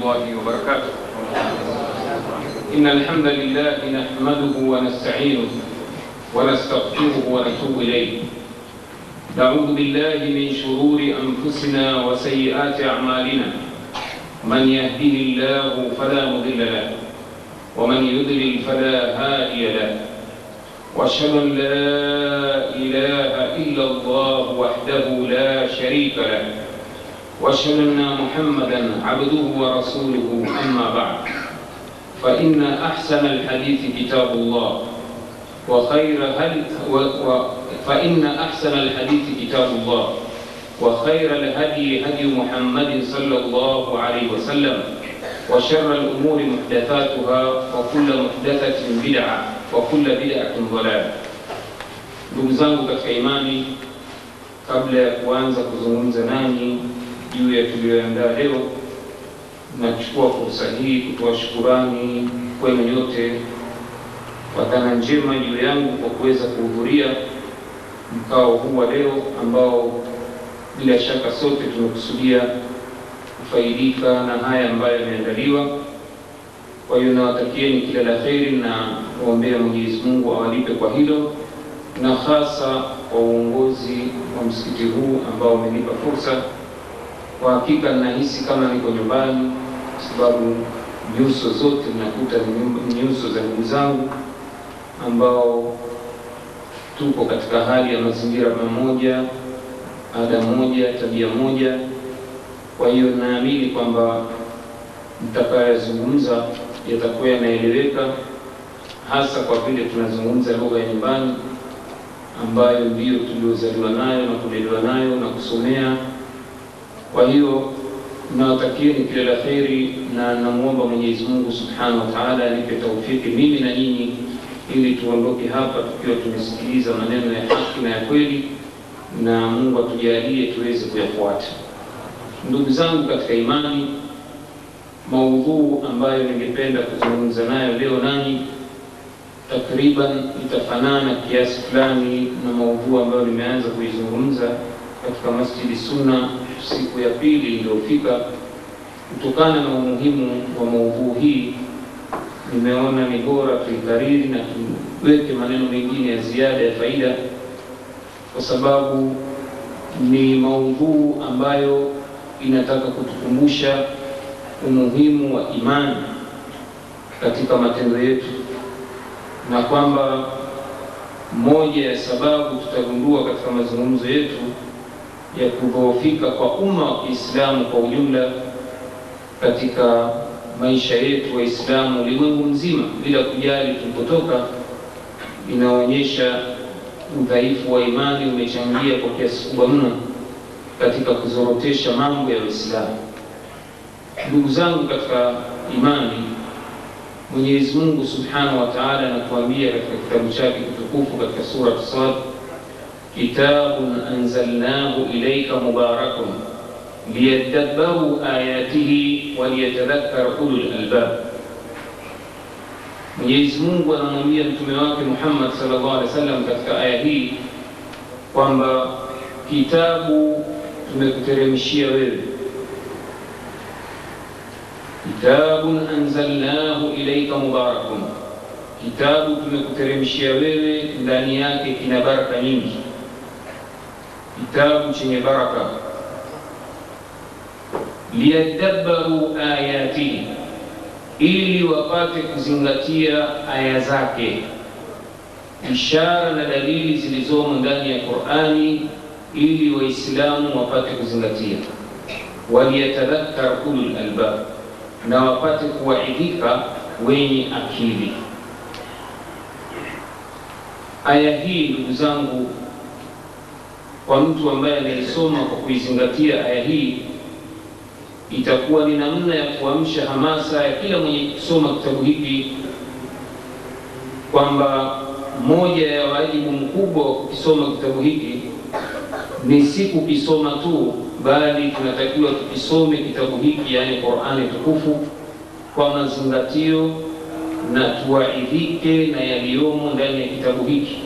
الله وبركاته. إن الحمد لله نحمده ونستعينه ونستغفره ونتوب إليه. نعوذ بالله من شرور أنفسنا وسيئات أعمالنا. من يهده الله فلا مضل له ومن يضلل فلا هادي له. وأشهد أن لا إله إلا الله وحده لا شريك له. واشهد ان محمدا عبده ورسوله أما بعد فإن أحسن الحديث كتاب الله وخير هل و و فإن أحسن الحديث كتاب الله وخير الهدي هدي محمد صلى الله عليه وسلم وشر الأمور محدثاتها وكل محدثة بدعة وكل بدعة ضلالة. Ndugu zangu katika imani, kabla ya juu ya tuliyoandaa leo, nachukua fursa hii kutoa shukurani kwenu nyote kwa dhana njema juu yangu kwa kuweza kuhudhuria mkao huu wa leo ambao bila shaka sote tumekusudia kufaidika na haya ambayo yameandaliwa. Kwa hiyo nawatakieni kila la kheri na kuombea Mwenyezi Mungu awalipe kwa hilo, na hasa kwa uongozi wa msikiti huu ambao umenipa fursa. Kwa hakika ninahisi kama niko nyumbani, kwa sababu nyuso zote nakuta ni nyuso za ndugu zangu ambao tuko katika hali ya mazingira mamoja, ada moja, tabia moja. Kwa hiyo naamini kwamba mtakayozungumza yatakuwa yanaeleweka, hasa kwa vile tunazungumza lugha ya nyumbani ambayo ndiyo tuliozaliwa nayo na kulelewa nayo na kusomea. Kwa hiyo nawatakieni kila la kheri, na namwomba Mwenyezi Mungu Subhanahu wa Ta'ala taufiki mimi na nyinyi, ili tuondoke hapa tukiwa tumesikiliza maneno ya haki na ya kweli, na Mungu atujalie tuweze kuyafuata. Ndugu zangu katika imani, maudhuu ambayo ningependa kuzungumza nayo leo nanyi takriban itafanana kiasi fulani na maudhuu ambayo nimeanza kuizungumza katika Masjidi Sunna siku ya pili iliyofika. Kutokana na umuhimu wa maudhuu hii, nimeona ni bora tuikariri na tuweke maneno mengine ya ziada ya faida, kwa sababu ni maudhuu ambayo inataka kutukumbusha umuhimu wa imani katika matendo yetu, na kwamba moja ya sababu tutagundua katika mazungumzo yetu ya kudhoofika kwa umma wa Kiislamu kwa ujumla katika maisha yetu Waislamu ulimwengu mzima, bila kujali tulipotoka, inaonyesha udhaifu wa imani umechangia kwa kiasi kubwa mno katika kuzorotesha mambo ya Uislamu. Ndugu zangu katika imani, Mwenyezi Mungu Subhanahu wa Ta'ala anatuambia katika kitabu chake kitukufu katika sura Sad, kitabun anzalnahu ilayka mubarakun liyadabbaru ayatihi waliyatadhakkar ulul albab. Mwenyezi Mungu anamwambia mtume wake Muhammad sallallahu alaihi wasallam katika aya hii kwamba kitabu tumekuteremshia wewe, kitabun anzalnahu ilaika mubarakun, kitabu tumekuteremshia wewe, ndani yake kina baraka nyingi, kitabu chenye baraka. liyadabbaru ayatihi, ili wapate kuzingatia aya zake, ishara na dalili zilizomo ndani ya Qur'ani ili Waislamu wapate kuzingatia, waliyatadhakkar ulul albab, na wapate kuwaidhika wenye akili. Aya hii ndugu zangu, kwa mtu ambaye anaisoma kwa kuizingatia aya hii, itakuwa ni namna ya kuamsha hamasa ya kila mwenye kusoma kitabu hiki kwamba moja ya wajibu mkubwa wa kukisoma kitabu hiki ni si kukisoma tu, bali tunatakiwa tukisome kitabu hiki, yaani Qur'ani tukufu kwa mazingatio na tuwaidhike na yaliyomo ndani ya kitabu hiki,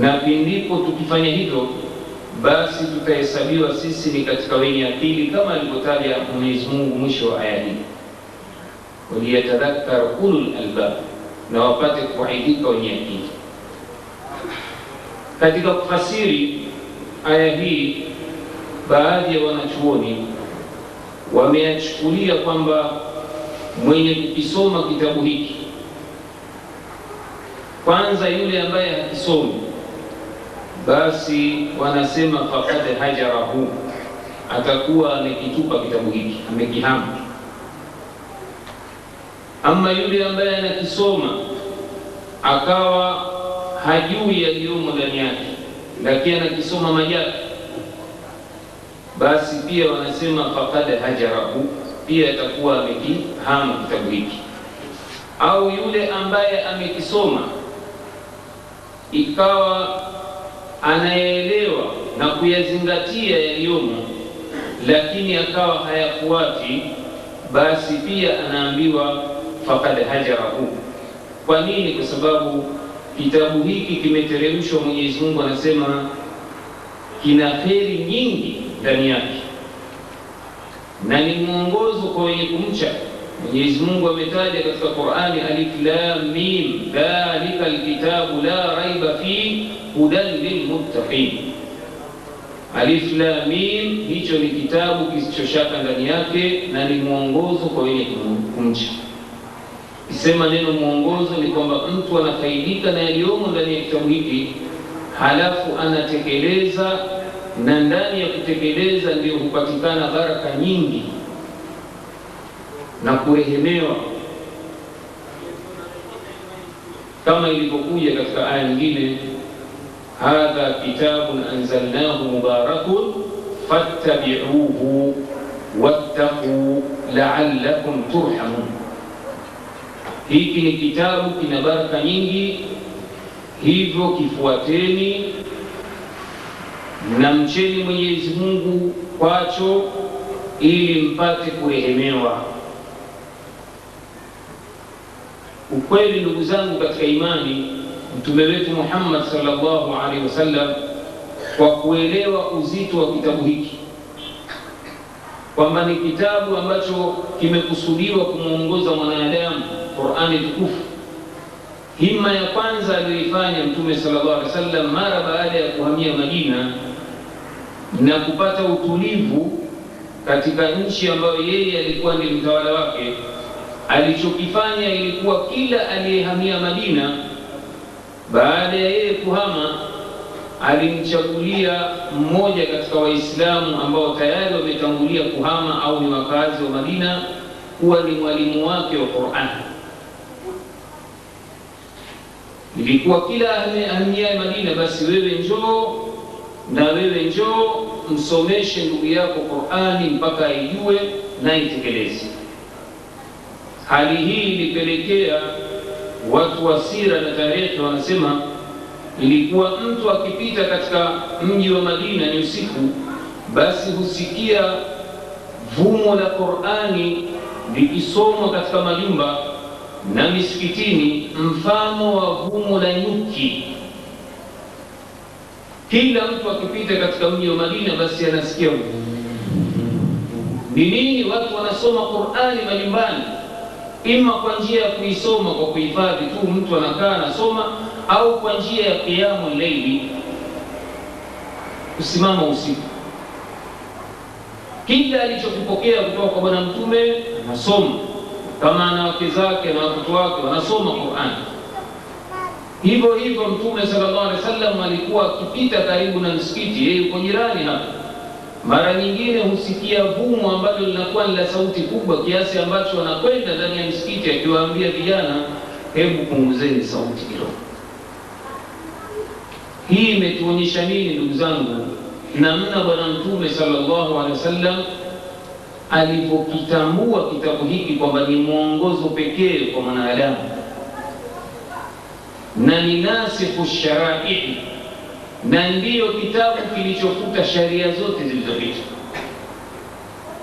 na pindipo tukifanya hivyo basi tutahesabiwa sisi ni katika wenye akili kama alivyotaja Mwenyezi Mungu mwisho wa aya hii. waliyatadhakkar ulul albab, na wapate kuaidika wenye akili. Katika kufasiri aya hii, baadhi ya wanachuoni wameyachukulia kwamba mwenye kukisoma kitabu hiki kwanza, yule ambaye hakisomi basi wanasema faqad hajarahu, atakuwa amekitupa kitabu hiki, amekihama. Ama yule ambaye anakisoma akawa hajui yaliyomo ndani yake, lakini anakisoma majaki, basi pia wanasema faqad hajarahu, pia atakuwa amekihama kitabu hiki. Au yule ambaye amekisoma ikawa anayeelewa na kuyazingatia yaliyomo, lakini akawa hayafuati, basi pia anaambiwa faqad hajarahu. Kwa nini? Kwa sababu kitabu hiki kimeteremshwa, Mwenyezi Mungu anasema kina kheri nyingi ndani yake na ni mwongozo kwa wenye kumcha Mwenyezi Mungu ametaja katika Qur'ani, alif lam mim dhalika alkitabu la raiba fi hudan lilmuttaqin. Alif lam mim, hicho ni kitabu kisichoshaka ndani yake na ni mwongozo kwa wenye kumcha. Kisema neno mwongozo ni kwamba mtu anafaidika na yaliyomo ndani ya kitabu hiki, halafu anatekeleza, na ndani ya kutekeleza ndio hupatikana baraka nyingi na kurehemewa kama ilivyokuja katika aya nyingine, hadha kitabun anzalnahu mubarakun fattabi'uhu wattaquu la'allakum turhamun. Hiki ni kitabu kina baraka nyingi, hivyo kifuateni na mcheni Mwenyezi Mungu kwacho, ili mpate kurehemewa. Ukweli ndugu zangu katika imani, mtume wetu Muhammad sallallahu alaihi wasallam, kwa kuelewa uzito wa kitabu hiki kwamba ni kitabu ambacho kimekusudiwa kumwongoza mwanadamu, Qur'ani tukufu. Himma ya kwanza aliyoifanya mtume sallallahu alaihi wasallam mara baada ya kuhamia Madina na kupata utulivu katika nchi ambayo yeye alikuwa ni mtawala wake alichokifanya ilikuwa kila aliyehamia Madina baada ya yeye kuhama, alimchagulia mmoja katika Waislamu ambao tayari wametangulia kuhama au ni wakazi wa Madina kuwa ni mwalimu wake wa Qur'an. Ilikuwa kila ahamiaye Madina, basi wewe njoo na wewe njoo msomeshe ndugu yako Qur'ani mpaka aijue na itekeleze. Hali hii ilipelekea watu wa sira na tarehe wanasema, ilikuwa mtu akipita katika mji wa Madina ni usiku, basi husikia vumo la Qur'ani likisomwa katika majumba na misikitini, mfano wa vumo la nyuki. Kila mtu akipita katika mji wa Madina, basi anasikia ni nini? Watu wanasoma Qur'ani majumbani ima kwa njia ya kuisoma kwa kuhifadhi tu, mtu anakaa anasoma, au kwa njia ya qiamu leili, kusimama usiku. Kila alichokipokea kutoka kwa Bwana Mtume anasoma, kama ana wake zake na watoto wake wanasoma Qur'ani. Hivyo hivyo Mtume sallallahu alaihi wasallam alikuwa akipita karibu na msikiti, yeye yuko jirani hapa mara nyingine husikia vumo ambalo linakuwa ni la sauti kubwa kiasi ambacho wanakwenda ndani ya msikiti akiwaambia vijana, hebu punguzeni sauti kidogo. Hii imetuonyesha nini, ndugu zangu? Namna Bwana Mtume sallallahu alaihi wasallam alivyokitambua kitabu hiki kwamba ni mwongozo pekee kwa mwanadamu na ni nasikhu sharai na ndiyo kitabu kilichofuta sharia zote zilizopita,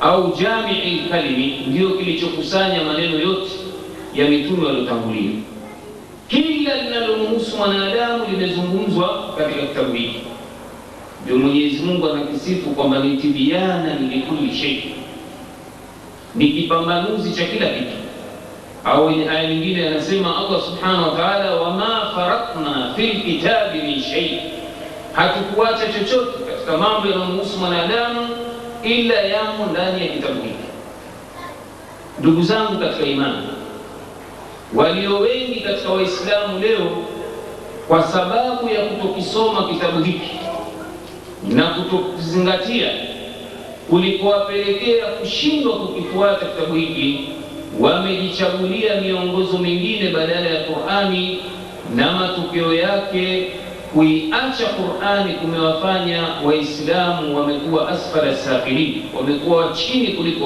au jamii lkalimi, ndiyo kilichokusanya maneno yote ya mitume waliotangulia. Kila linalomhusu mwanadamu limezungumzwa katika kitabu hiki. Ndio Mwenyezi Mungu anakisifu kwamba ni tibiana likulli shay, ni kipambanuzi cha kila kitu. au aya nyingine anasema Allah subhanahu wa ta'ala, wama faratna fil kitabi min shay, hatukuacha chochote katika mambo yanayomhusu mwanadamu ila yamo ndani ya kitabu hiki. Ndugu zangu katika imani, walio wengi katika Waislamu leo kwa sababu ya kutokisoma kitabu hiki na kutokizingatia kulikowapelekea kushindwa kukifuata kitabu hiki, wamejichagulia miongozo mingine badala ya Qur'ani, na matokeo yake kuiacha Qur'ani kumewafanya Waislamu wamekuwa asfala safilin, wamekuwa chini kuliko